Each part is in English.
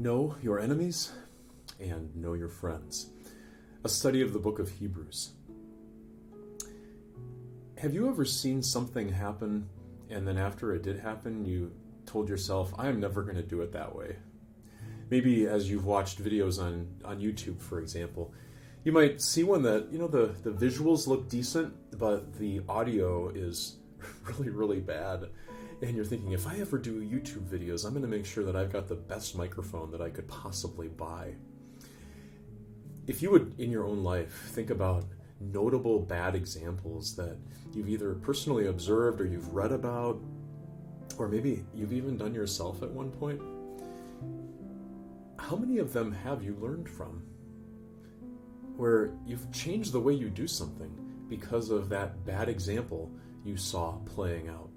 Know your enemies and know your friends. A study of the book of Hebrews. Have you ever seen something happen and then after it did happen, you told yourself, I am never going to do it that way? Maybe as you've watched videos on, on YouTube, for example, you might see one that, you know, the, the visuals look decent, but the audio is really, really bad and you're thinking, if I ever do YouTube videos, I'm going to make sure that I've got the best microphone that I could possibly buy. If you would, in your own life, think about notable bad examples that you've either personally observed or you've read about, or maybe you've even done yourself at one point, how many of them have you learned from? Where you've changed the way you do something because of that bad example you saw playing out.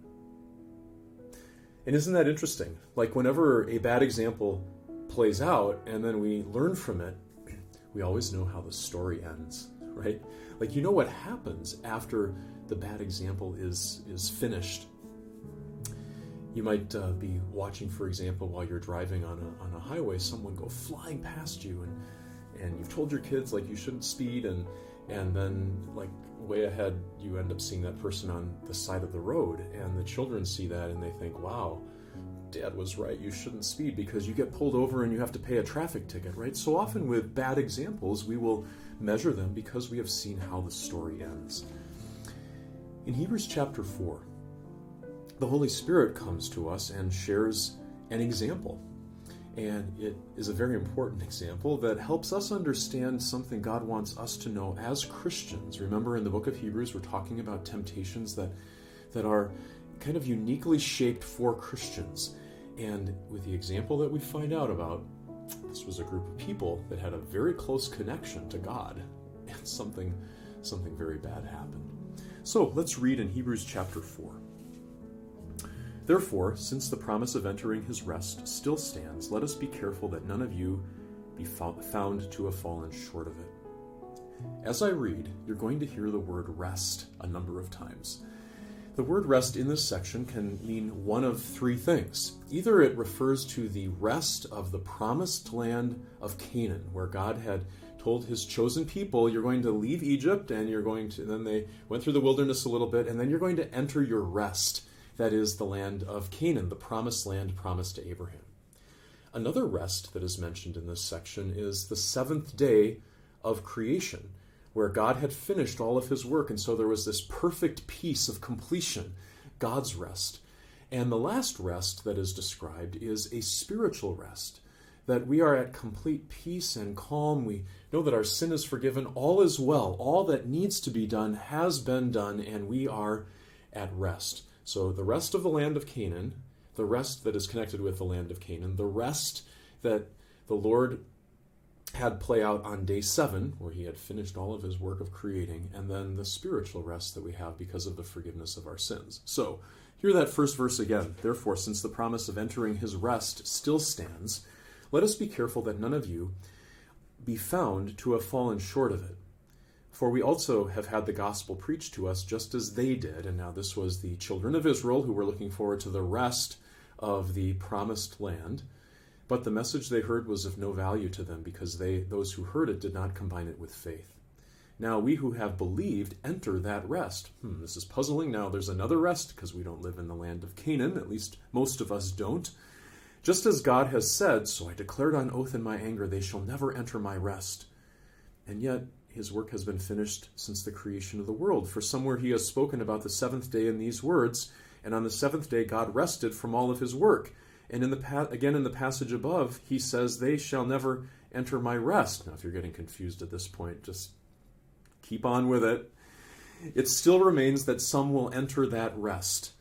And isn't that interesting? Like, whenever a bad example plays out and then we learn from it, we always know how the story ends, right? Like, you know what happens after the bad example is, is finished. You might uh, be watching, for example, while you're driving on a, on a highway, someone go flying past you, and, and you've told your kids, like, you shouldn't speed, and, and then, like, way ahead, you end up seeing that person on the side of the road, and the children see that and they think, wow, dad was right, you shouldn't speed because you get pulled over and you have to pay a traffic ticket, right? So often with bad examples, we will measure them because we have seen how the story ends. In Hebrews chapter 4, the Holy Spirit comes to us and shares an example and it is a very important example that helps us understand something God wants us to know as Christians. Remember, in the book of Hebrews, we're talking about temptations that, that are kind of uniquely shaped for Christians. And with the example that we find out about, this was a group of people that had a very close connection to God, and something, something very bad happened. So let's read in Hebrews chapter 4. Therefore, since the promise of entering his rest still stands, let us be careful that none of you be found to have fallen short of it. As I read, you're going to hear the word rest a number of times. The word rest in this section can mean one of three things. Either it refers to the rest of the promised land of Canaan, where God had told his chosen people, You're going to leave Egypt, and you're going to, then they went through the wilderness a little bit, and then you're going to enter your rest that is the land of Canaan, the promised land promised to Abraham. Another rest that is mentioned in this section is the seventh day of creation, where God had finished all of his work, and so there was this perfect peace of completion, God's rest. And the last rest that is described is a spiritual rest, that we are at complete peace and calm. We know that our sin is forgiven, all is well, all that needs to be done has been done, and we are at rest. So the rest of the land of Canaan, the rest that is connected with the land of Canaan, the rest that the Lord had play out on day seven, where he had finished all of his work of creating, and then the spiritual rest that we have because of the forgiveness of our sins. So, hear that first verse again. Therefore, since the promise of entering his rest still stands, let us be careful that none of you be found to have fallen short of it. For we also have had the gospel preached to us just as they did. And now this was the children of Israel who were looking forward to the rest of the promised land. But the message they heard was of no value to them because they, those who heard it did not combine it with faith. Now we who have believed enter that rest. Hmm, this is puzzling. Now there's another rest because we don't live in the land of Canaan. At least most of us don't. Just as God has said, so I declared on oath in my anger, they shall never enter my rest. And yet his work has been finished since the creation of the world. For somewhere he has spoken about the seventh day in these words, and on the seventh day God rested from all of his work. And in the pa- again in the passage above, he says, "They shall never enter my rest." Now, if you're getting confused at this point, just keep on with it. It still remains that some will enter that rest,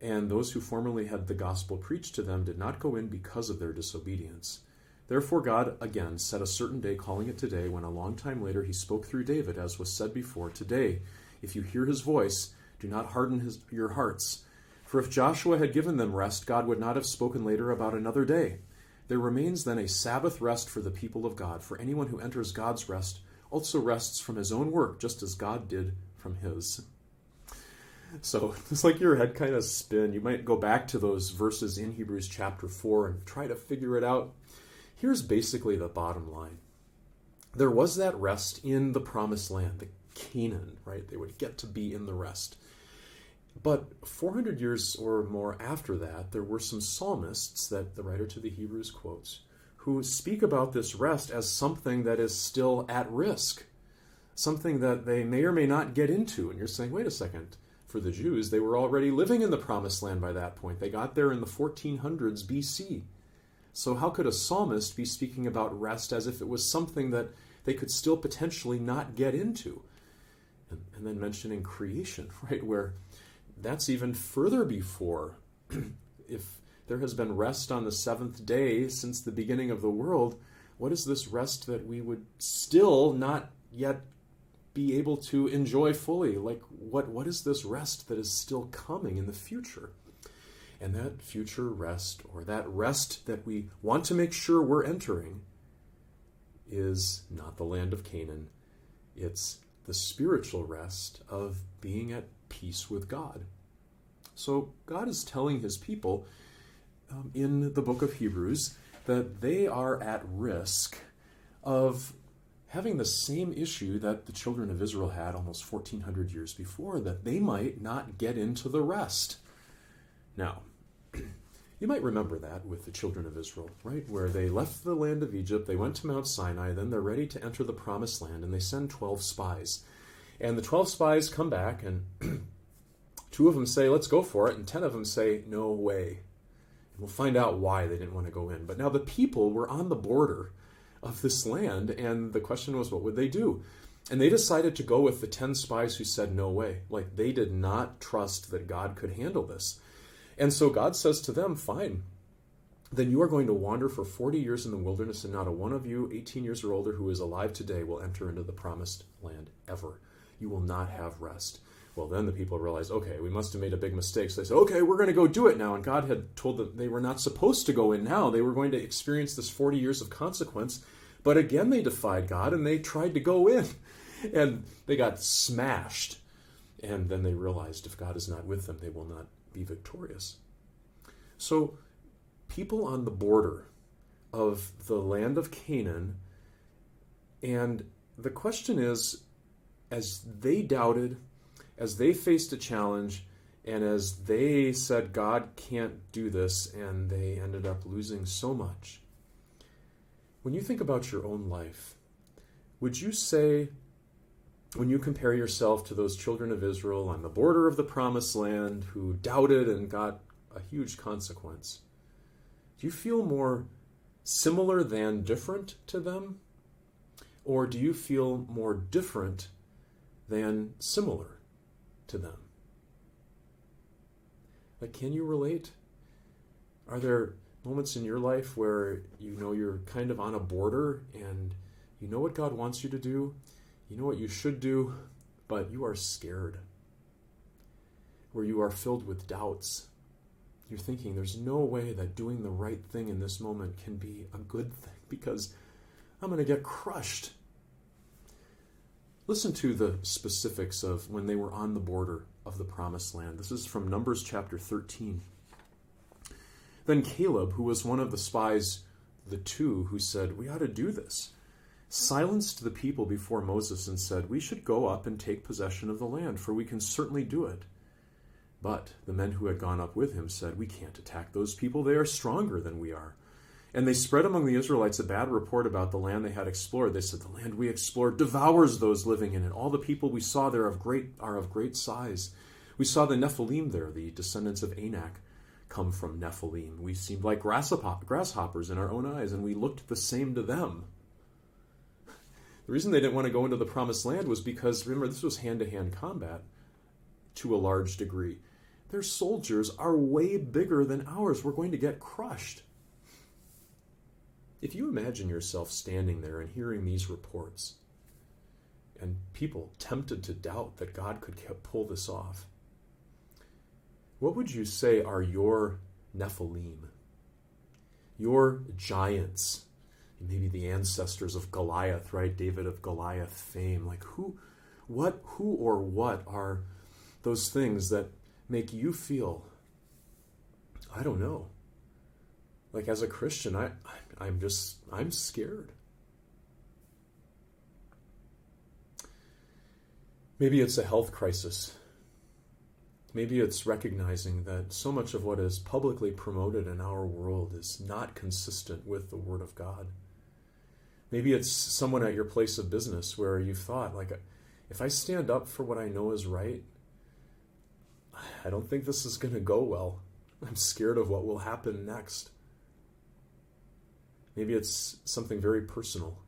and those who formerly had the gospel preached to them did not go in because of their disobedience. Therefore, God again set a certain day, calling it today, when a long time later he spoke through David, as was said before Today, if you hear his voice, do not harden his, your hearts. For if Joshua had given them rest, God would not have spoken later about another day. There remains then a Sabbath rest for the people of God, for anyone who enters God's rest also rests from his own work, just as God did from his. So it's like your head kind of spin. You might go back to those verses in Hebrews chapter 4 and try to figure it out here's basically the bottom line there was that rest in the promised land, the Canaan, right? They would get to be in the rest. But 400 years or more after that, there were some psalmists that the writer to the Hebrews quotes who speak about this rest as something that is still at risk, something that they may or may not get into. And you're saying, wait a second, for the Jews, they were already living in the promised land by that point. They got there in the 1400s BC. So, how could a psalmist be speaking about rest as if it was something that they could still potentially not get into? And, and then mentioning creation, right, where that's even further before. if there has been rest on the seventh day since the beginning of the world, what is this rest that we would still not yet be able to enjoy fully? Like, what, what is this rest that is still coming in the future? And that future rest, or that rest that we want to make sure we're entering, is not the land of Canaan. It's the spiritual rest of being at peace with God. So God is telling his people um, in the book of Hebrews that they are at risk of having the same issue that the children of Israel had almost 1400 years before, that they might not get into the rest. Now, you might remember that with the children of Israel, right? Where they left the land of Egypt, they went to Mount Sinai, then they're ready to enter the promised land, and they send 12 spies. And the 12 spies come back, and two of them say, let's go for it, and 10 of them say, no way. And we'll find out why they didn't want to go in. But now the people were on the border of this land, and the question was, what would they do? And they decided to go with the 10 spies who said, no way. Like, they did not trust that God could handle this. And so God says to them, fine. Then you are going to wander for 40 years in the wilderness, and not a one of you, 18 years or older, who is alive today, will enter into the promised land ever. You will not have rest. Well, then the people realized, okay, we must have made a big mistake. So they said, okay, we're going to go do it now. And God had told them they were not supposed to go in now. They were going to experience this 40 years of consequence. But again, they defied God and they tried to go in. And they got smashed. And then they realized if God is not with them, they will not be victorious. So, people on the border of the land of Canaan, and the question is as they doubted, as they faced a challenge, and as they said, God can't do this, and they ended up losing so much. When you think about your own life, would you say, when you compare yourself to those children of Israel on the border of the promised land who doubted and got a huge consequence, do you feel more similar than different to them? Or do you feel more different than similar to them. Like, can you relate? Are there moments in your life where you know you're kind of on a border and you know what God wants you to do, you know what you should do, but you are scared? Where you are filled with doubts. You're thinking there's no way that doing the right thing in this moment can be a good thing because I'm going to get crushed Listen to the specifics of when they were on the border of the promised land. This is from Numbers chapter 13. Then Caleb, who was one of the spies, the two who said, We ought to do this, silenced the people before Moses and said, We should go up and take possession of the land, for we can certainly do it. But the men who had gone up with him said, We can't attack those people. They are stronger than we are. And they spread among the Israelites a bad report about the land they had explored. They said, The land we explored devours those living in it. All the people we saw there of great, are of great size. We saw the Nephilim there, the descendants of Anak, come from Nephilim. We seemed like grasshoppers in our own eyes, and we looked the same to them. The reason they didn't want to go into the promised land was because, remember, this was hand to hand combat to a large degree. Their soldiers are way bigger than ours. We're going to get crushed. If you imagine yourself standing there and hearing these reports, and people tempted to doubt that God could pull this off, what would you say are your Nephilim? Your giants? Maybe the ancestors of Goliath, right? David of Goliath fame. Like who, what, who or what are those things that make you feel, I don't know, like as a Christian, I, I'm just, I'm scared. Maybe it's a health crisis. Maybe it's recognizing that so much of what is publicly promoted in our world is not consistent with the Word of God. Maybe it's someone at your place of business where you've thought, like, if I stand up for what I know is right, I don't think this is going to go well. I'm scared of what will happen next. Maybe it's something very personal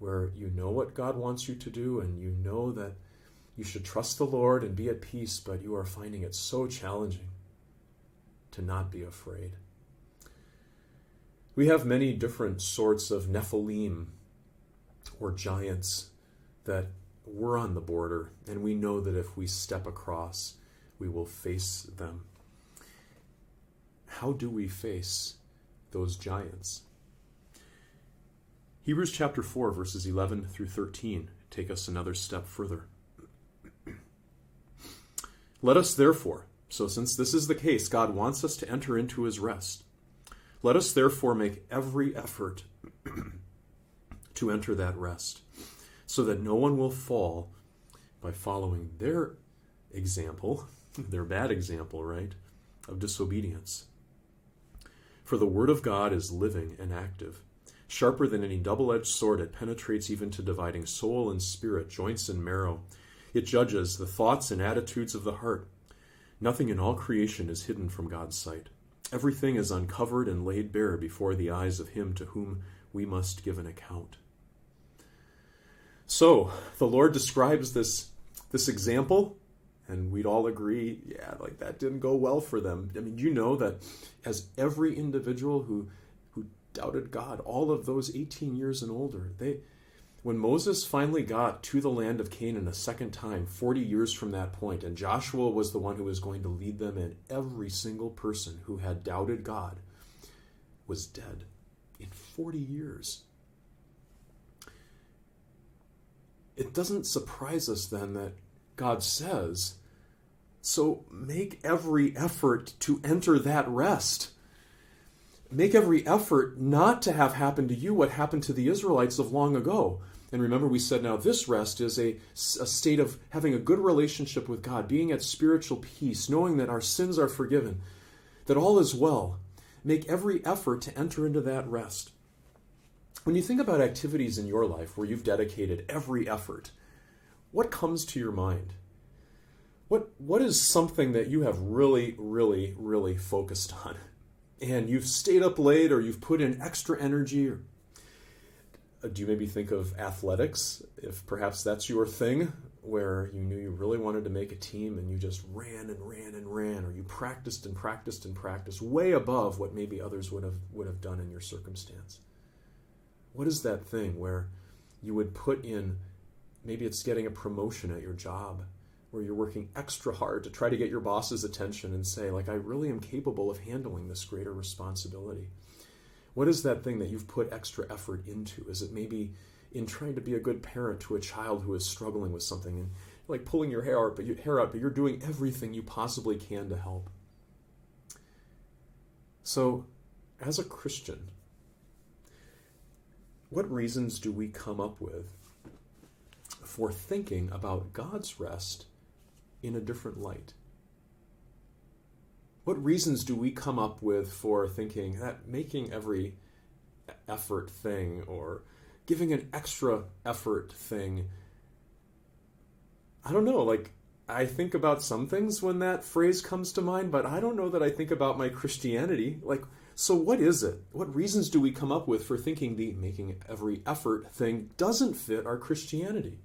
where you know what God wants you to do and you know that you should trust the Lord and be at peace, but you are finding it so challenging to not be afraid. We have many different sorts of Nephilim or giants that we're on the border, and we know that if we step across, we will face them. How do we face those giants? Hebrews chapter 4, verses 11 through 13 take us another step further. Let us therefore, so since this is the case, God wants us to enter into his rest. Let us therefore make every effort to enter that rest, so that no one will fall by following their example, their bad example, right, of disobedience. For the word of God is living and active, sharper than any double edged sword, it penetrates even to dividing soul and spirit, joints and marrow it judges the thoughts and attitudes of the heart. Nothing in all creation is hidden from God's sight. Everything is uncovered and laid bare before the eyes of Him to whom we must give an account. So, the Lord describes this, this example, and we'd all agree, yeah, like that didn't go well for them. I mean, you know that as every individual who, who doubted God, all of those 18 years and older, they, when Moses finally got to the land of Canaan a second time, 40 years from that point, and Joshua was the one who was going to lead them in, every single person who had doubted God was dead in 40 years. It doesn't surprise us then that God says, So make every effort to enter that rest make every effort not to have happen to you what happened to the Israelites of long ago. And remember, we said now this rest is a, a state of having a good relationship with God, being at spiritual peace, knowing that our sins are forgiven, that all is well. Make every effort to enter into that rest. When you think about activities in your life where you've dedicated every effort, what comes to your mind? What, what is something that you have really, really, really focused on? And you've stayed up late or you've put in extra energy or uh, do you maybe think of athletics? If perhaps that's your thing where you knew you really wanted to make a team and you just ran and ran and ran or you practiced and practiced and practiced way above what maybe others would have would have done in your circumstance. What is that thing where you would put in maybe it's getting a promotion at your job where you're working extra hard to try to get your boss's attention and say like I really am capable of handling this greater responsibility what is that thing that you've put extra effort into? Is it maybe in trying to be a good parent to a child who is struggling with something and like pulling your hair out, but you, hair out, but you're doing everything you possibly can to help? So, as a Christian, what reasons do we come up with for thinking about God's rest in a different light? what reasons do we come up with for thinking that making every effort thing or giving an extra effort thing i don't know like i think about some things when that phrase comes to mind but i don't know that i think about my christianity. Like so what is it? What reasons do we come up with for thinking the making every effort thing doesn't fit our christianity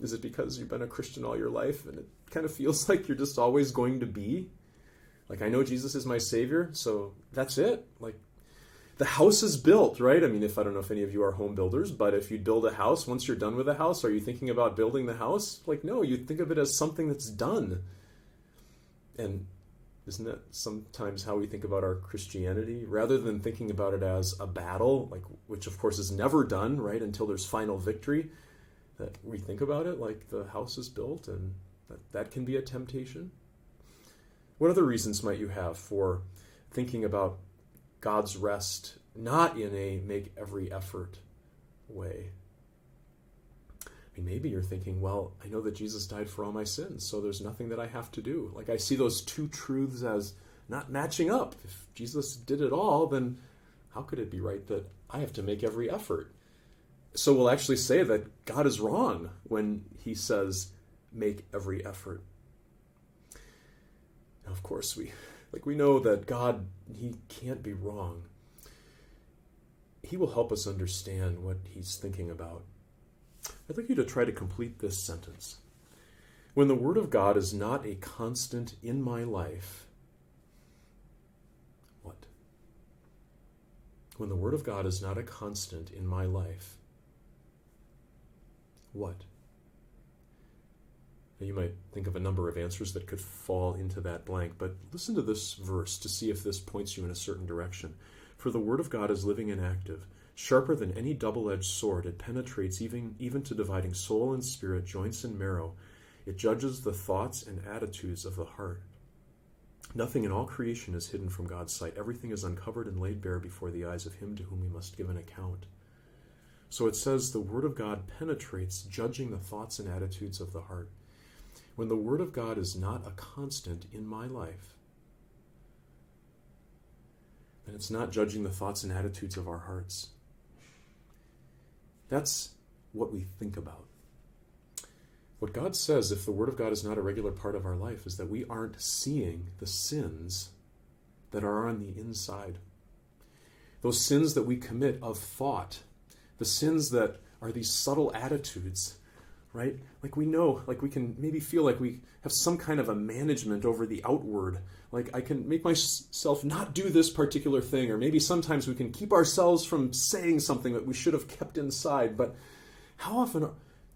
is it because you've been a christian all your life and it kind of feels like you're just always going to be. Like, I know Jesus is my Savior, so that's it. Like, the house is built, right? I mean, if I don't know if any of you are home builders, but if you build a house, once you're done with the house, are you thinking about building the house? Like, no, you think of it as something that's done. And isn't that sometimes how we think about our Christianity? Rather than thinking about it as a battle, like which of course is never done, right, until there's final victory, that we think about it like the house is built and that, that can be a temptation. What other reasons might you have for thinking about God's rest not in a make every effort way. I mean, maybe you're thinking, well, I know that Jesus died for all my sins, so there's nothing that I have to do. Like, I see those two truths as not matching up. If Jesus did it all, then how could it be right that I have to make every effort? So we'll actually say that God is wrong when he says, make every effort. Now, of course, we like we know that God he can't be wrong. He will help us understand what he's thinking about. I'd like you to try to complete this sentence. When the word of God is not a constant in my life, what? When the word of God is not a constant in my life, what? Now you might think of a number of answers that could fall into that blank, but listen to this verse to see if this points you in a certain direction. For the word of God is living and active, sharper than any double edged sword. It penetrates even, even to dividing soul and spirit, joints and marrow. It judges the thoughts and attitudes of the heart. Nothing in all creation is hidden from God's sight. Everything is uncovered and laid bare before the eyes of Him to whom we must give an account. So it says the Word of God penetrates, judging the thoughts and attitudes of the heart. When the Word of God is not a constant in my life, then it's not judging the thoughts and attitudes of our hearts. That's what we think about. What God says, if the Word of God is not a regular part of our life, is that we aren't seeing the sins that are on the inside. Those sins that we commit of thought, the sins that are these subtle attitudes, right? Like we know, like we can maybe feel like we have some kind of a management over the outward. Like I can make myself not do this particular thing, or maybe sometimes we can keep ourselves from saying something that we should have kept inside. But how often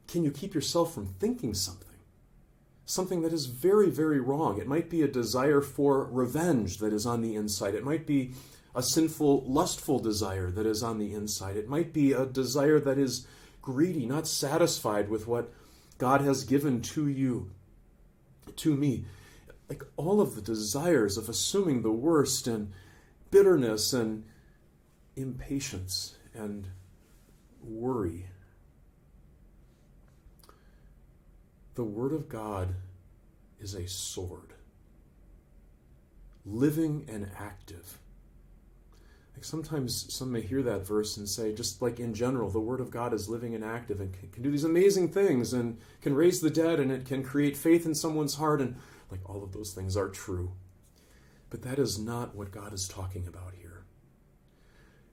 can you keep yourself from thinking something? Something that is very, very wrong. It might be a desire for revenge that is on the inside. It might be a sinful, lustful desire that is on the inside. It might be a desire that is greedy, not satisfied with what God has given to you, to me. Like all of the desires of assuming the worst and bitterness and impatience and worry. The Word of God is a sword, living and active like sometimes some may hear that verse and say, just like in general, the Word of God is living and active and can, can do these amazing things and can raise the dead and it can create faith in someone's heart. And like all of those things are true. But that is not what God is talking about here.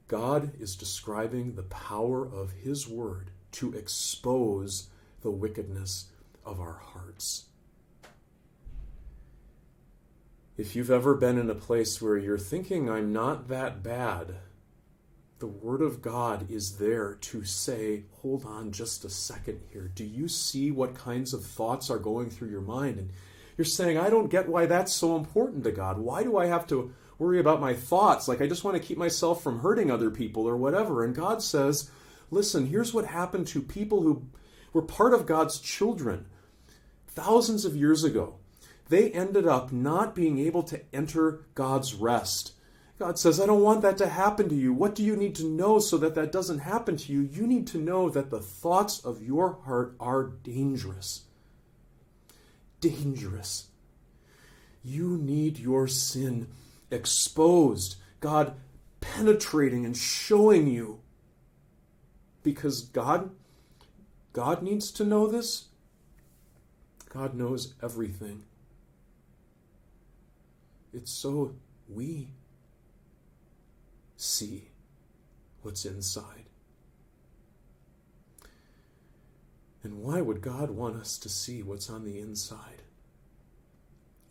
God is describing the power of His Word to expose the wickedness of our hearts. If you've ever been in a place where you're thinking, I'm not that bad, the Word of God is there to say, hold on just a second here. Do you see what kinds of thoughts are going through your mind? And you're saying, I don't get why that's so important to God. Why do I have to worry about my thoughts? Like, I just want to keep myself from hurting other people or whatever. And God says, listen, here's what happened to people who were part of God's children thousands of years ago they ended up not being able to enter God's rest. God says, I don't want that to happen to you. What do you need to know so that that doesn't happen to you? You need to know that the thoughts of your heart are dangerous. Dangerous. You need your sin exposed, God penetrating and showing you. Because God God needs to know this. God knows everything. It's so we see what's inside. And why would God want us to see what's on the inside?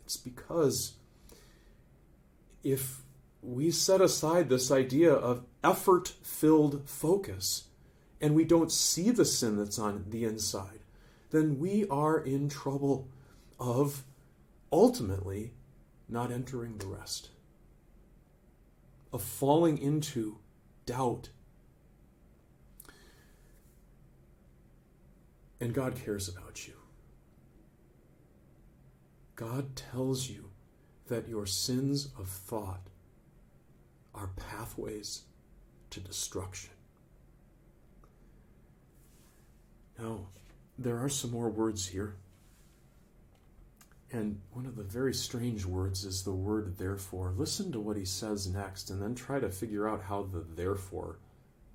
It's because if we set aside this idea of effort filled focus and we don't see the sin that's on the inside, then we are in trouble of ultimately not entering the rest, of falling into doubt. And God cares about you. God tells you that your sins of thought are pathways to destruction. Now, there are some more words here. And one of the very strange words is the word therefore. Listen to what he says next and then try to figure out how the therefore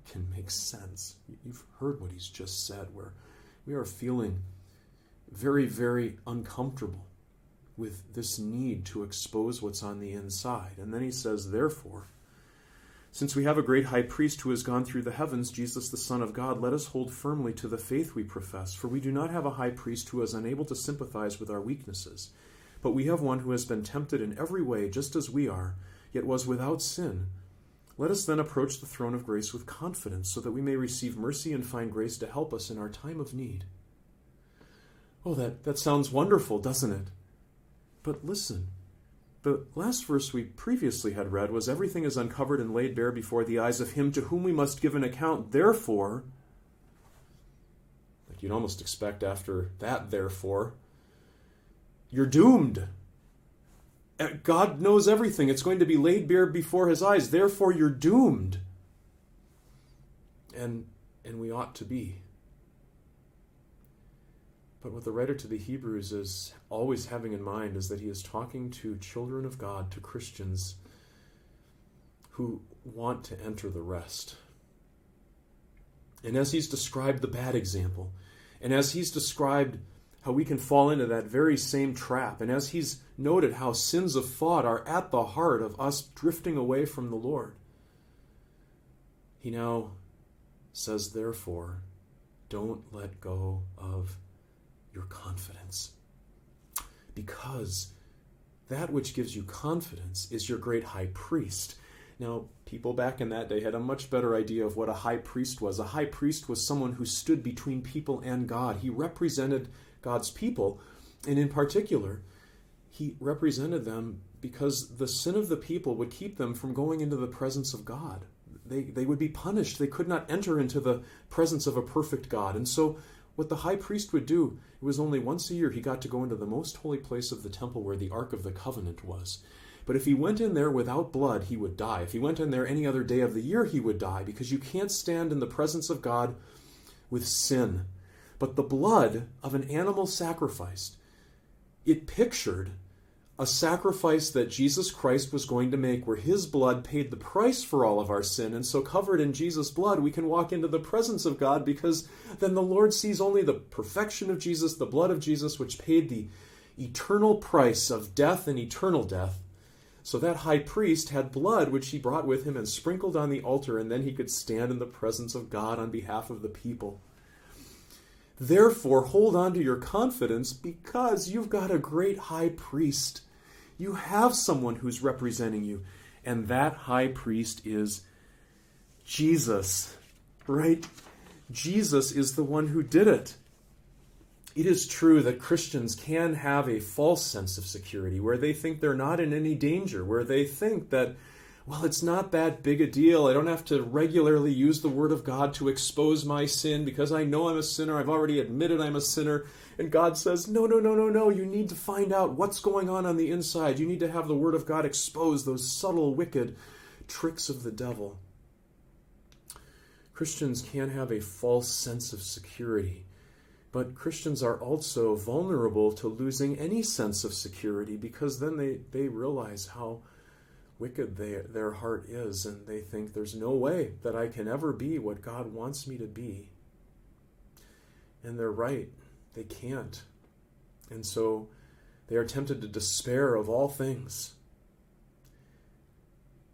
can make sense. You've heard what he's just said, where we are feeling very, very uncomfortable with this need to expose what's on the inside. And then he says, therefore, since we have a great high priest who has gone through the heavens, Jesus the Son of God, let us hold firmly to the faith we profess, for we do not have a high priest who is unable to sympathize with our weaknesses, but we have one who has been tempted in every way, just as we are, yet was without sin. Let us then approach the throne of grace with confidence, so that we may receive mercy and find grace to help us in our time of need. Oh, that, that sounds wonderful, doesn't it? But listen, the last verse we previously had read was Everything is uncovered and laid bare before the eyes of him to whom we must give an account. Therefore, like you'd almost expect after that, therefore, you're doomed. Uh, God knows everything. It's going to be laid bare before his eyes. Therefore, you're doomed. And, and we ought to be. But what the writer to the Hebrews is always having in mind is that he is talking to children of God, to Christians who want to enter the rest. And as he's described the bad example, and as he's described how we can fall into that very same trap, and as he's noted how sins of thought are at the heart of us drifting away from the Lord, he now says, therefore, don't let go of your confidence. Because that which gives you confidence is your great high priest. Now, people back in that day had a much better idea of what a high priest was. A high priest was someone who stood between people and God. He represented God's people, and in particular, he represented them because the sin of the people would keep them from going into the presence of God. They, they would be punished. They could not enter into the presence of a perfect God. And so what the high priest would do, it was only once a year he got to go into the most holy place of the temple where the Ark of the Covenant was. But if he went in there without blood, he would die. If he went in there any other day of the year, he would die, because you can't stand in the presence of God with sin. But the blood of an animal sacrificed, it pictured a sacrifice that Jesus Christ was going to make, where his blood paid the price for all of our sin. And so, covered in Jesus' blood, we can walk into the presence of God because then the Lord sees only the perfection of Jesus, the blood of Jesus, which paid the eternal price of death and eternal death. So, that high priest had blood which he brought with him and sprinkled on the altar, and then he could stand in the presence of God on behalf of the people. Therefore, hold on to your confidence because you've got a great high priest you have someone who's representing you. And that high priest is Jesus, right? Jesus is the one who did it. It is true that Christians can have a false sense of security where they think they're not in any danger, where they think that, well, it's not that big a deal. I don't have to regularly use the Word of God to expose my sin because I know I'm a sinner. I've already admitted I'm a sinner. And God says, No, no, no, no, no. You need to find out what's going on on the inside. You need to have the Word of God expose those subtle, wicked tricks of the devil. Christians can have a false sense of security, but Christians are also vulnerable to losing any sense of security because then they, they realize how wicked they, their heart is and they think there's no way that I can ever be what God wants me to be. And they're right. They can't. And so they are tempted to despair of all things.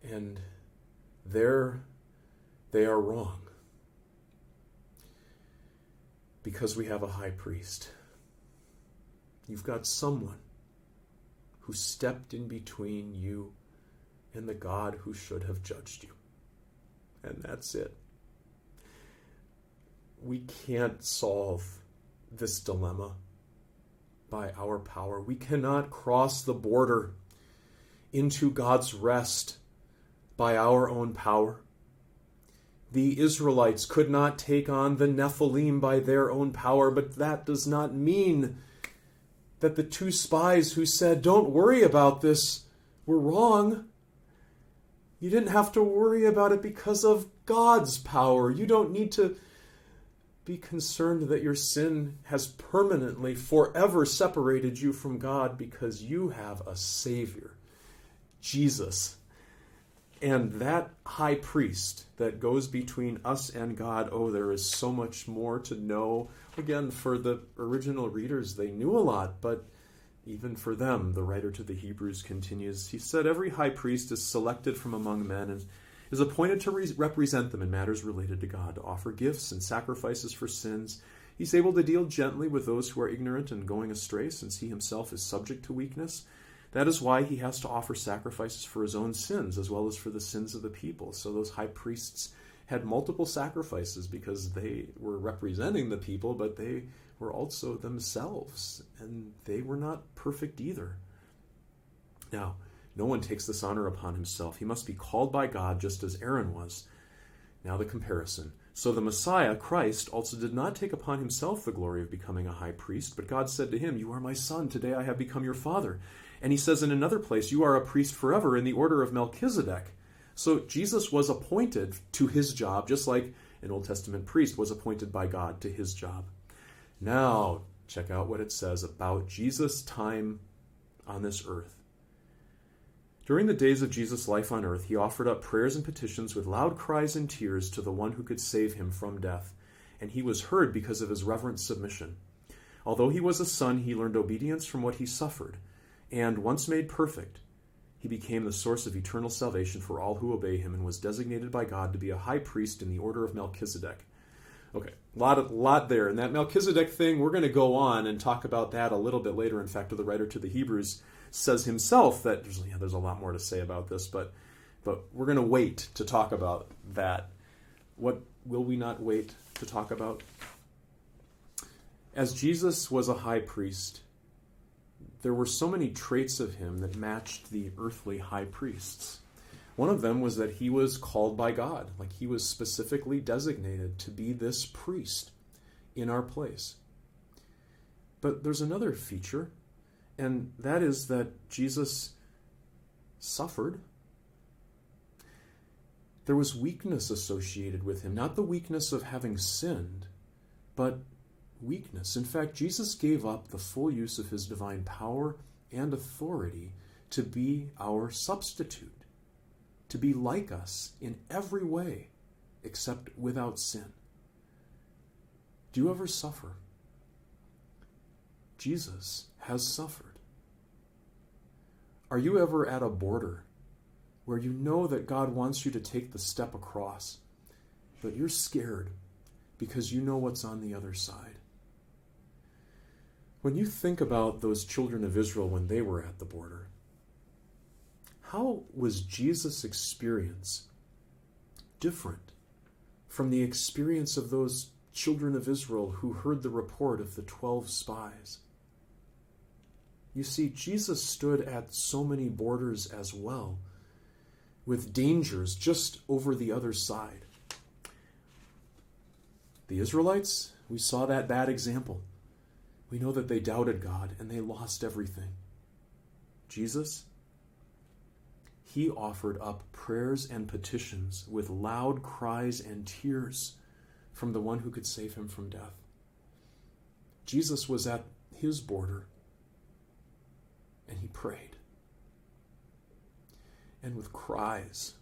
And there they are wrong. Because we have a high priest. You've got someone who stepped in between you and the God who should have judged you. And that's it. We can't solve this dilemma by our power. We cannot cross the border into God's rest by our own power. The Israelites could not take on the Nephilim by their own power, but that does not mean that the two spies who said, Don't worry about this, were wrong. You didn't have to worry about it because of God's power. You don't need to be concerned that your sin has permanently, forever separated you from God because you have a Savior, Jesus. And that high priest that goes between us and God, oh, there is so much more to know. Again, for the original readers, they knew a lot, but even for them, the writer to the Hebrews continues. He said, Every high priest is selected from among men and is appointed to re- represent them in matters related to God, to offer gifts and sacrifices for sins. He's able to deal gently with those who are ignorant and going astray, since he himself is subject to weakness. That is why he has to offer sacrifices for his own sins as well as for the sins of the people. So those high priests had multiple sacrifices because they were representing the people, but they were also themselves, and they were not perfect either. Now, no one takes this honor upon himself. He must be called by God just as Aaron was. Now, the comparison. So the Messiah, Christ, also did not take upon himself the glory of becoming a high priest, but God said to him, You are my son, today I have become your father. And he says in another place, You are a priest forever in the order of Melchizedek. So Jesus was appointed to his job, just like an Old Testament priest was appointed by God to his job. Now, check out what it says about Jesus' time on this earth. During the days of Jesus' life on earth, he offered up prayers and petitions with loud cries and tears to the one who could save him from death, and he was heard because of his reverent submission. Although he was a son, he learned obedience from what he suffered, and once made perfect, he became the source of eternal salvation for all who obey him and was designated by God to be a high priest in the order of Melchizedek. Okay, a lot, lot there. And that Melchizedek thing, we're going to go on and talk about that a little bit later. In fact, the writer to the Hebrews says himself that there's, yeah, there's a lot more to say about this, but but we're going to wait to talk about that. What will we not wait to talk about? As Jesus was a high priest, there were so many traits of him that matched the earthly high priests. One of them was that he was called by God, like he was specifically designated to be this priest in our place. But there's another feature and that is that Jesus suffered. There was weakness associated with him, not the weakness of having sinned, but weakness. In fact, Jesus gave up the full use of his divine power and authority to be our substitute, to be like us in every way except without sin. Do you ever suffer? Jesus has suffered. Are you ever at a border where you know that God wants you to take the step across, but you're scared because you know what's on the other side? When you think about those children of Israel when they were at the border, how was Jesus' experience different from the experience of those children of Israel who heard the report of the 12 spies? You see, Jesus stood at so many borders as well, with dangers just over the other side. The Israelites, we saw that bad example. We know that they doubted God and they lost everything. Jesus, he offered up prayers and petitions with loud cries and tears from the one who could save him from death. Jesus was at his border and he prayed. And with cries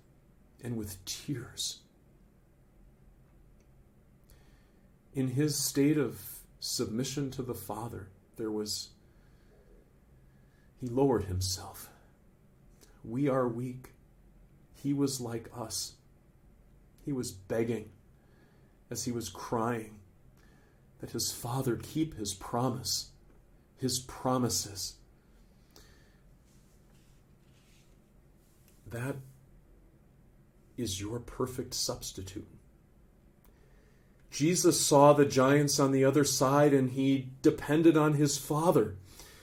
and with tears. In his state of submission to the Father, there was, he lowered himself. We are weak. He was like us. He was begging as he was crying that his Father keep his promise, his promises. That is your perfect substitute. Jesus saw the giants on the other side and he depended on his Father.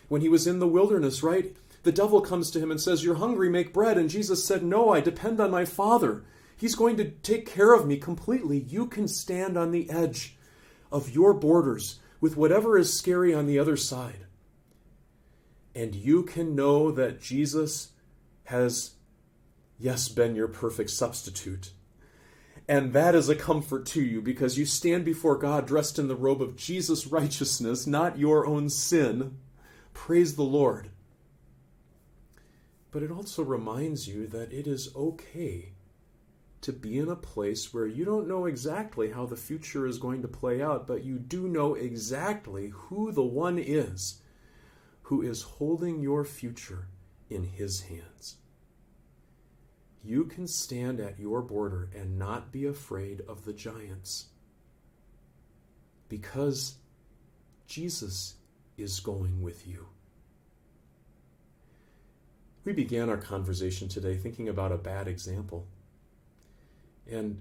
When he was in the wilderness, right? The devil comes to him and says, You're hungry, make bread. And Jesus said, No, I depend on my Father. He's going to take care of me completely. You can stand on the edge of your borders with whatever is scary on the other side. And you can know that Jesus has yes, been your perfect substitute. And that is a comfort to you because you stand before God dressed in the robe of Jesus' righteousness, not your own sin. Praise the Lord. But it also reminds you that it is okay to be in a place where you don't know exactly how the future is going to play out, but you do know exactly who the one is who is holding your future in his hands. You can stand at your border and not be afraid of the giants because Jesus is going with you. We began our conversation today thinking about a bad example. And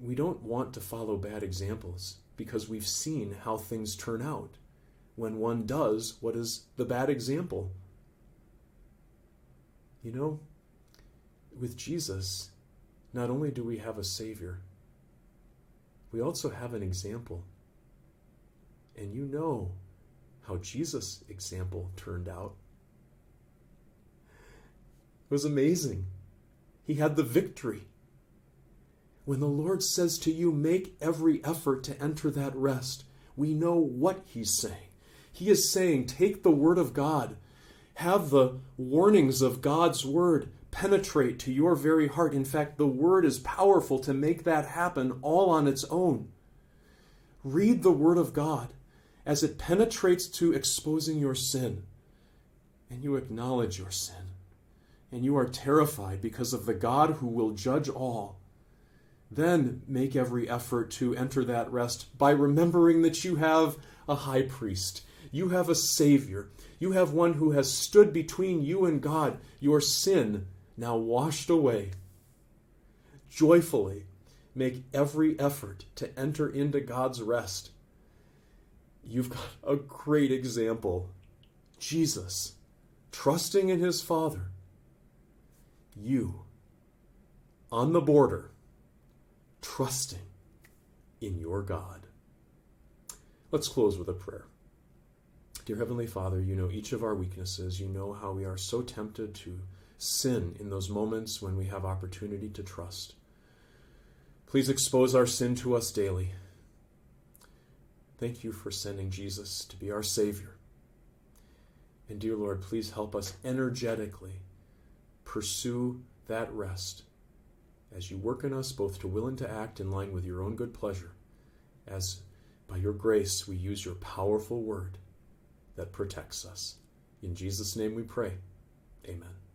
we don't want to follow bad examples because we've seen how things turn out when one does what is the bad example. You know, with Jesus, not only do we have a Savior, we also have an example. And you know how Jesus' example turned out. Was amazing. He had the victory. When the Lord says to you, make every effort to enter that rest, we know what He's saying. He is saying, take the Word of God, have the warnings of God's Word penetrate to your very heart. In fact, the Word is powerful to make that happen all on its own. Read the Word of God as it penetrates to exposing your sin, and you acknowledge your sin and you are terrified because of the God who will judge all, then make every effort to enter that rest by remembering that you have a high priest, you have a Savior, you have one who has stood between you and God, your sin now washed away. Joyfully make every effort to enter into God's rest. You've got a great example Jesus, trusting in his Father you on the border, trusting in your God. Let's close with a prayer. Dear Heavenly Father, you know each of our weaknesses. You know how we are so tempted to sin in those moments when we have opportunity to trust. Please expose our sin to us daily. Thank you for sending Jesus to be our Savior. And dear Lord, please help us energetically pursue that rest as you work in us both to will and to act in line with your own good pleasure, as by your grace we use your powerful word that protects us. In Jesus' name we pray. Amen.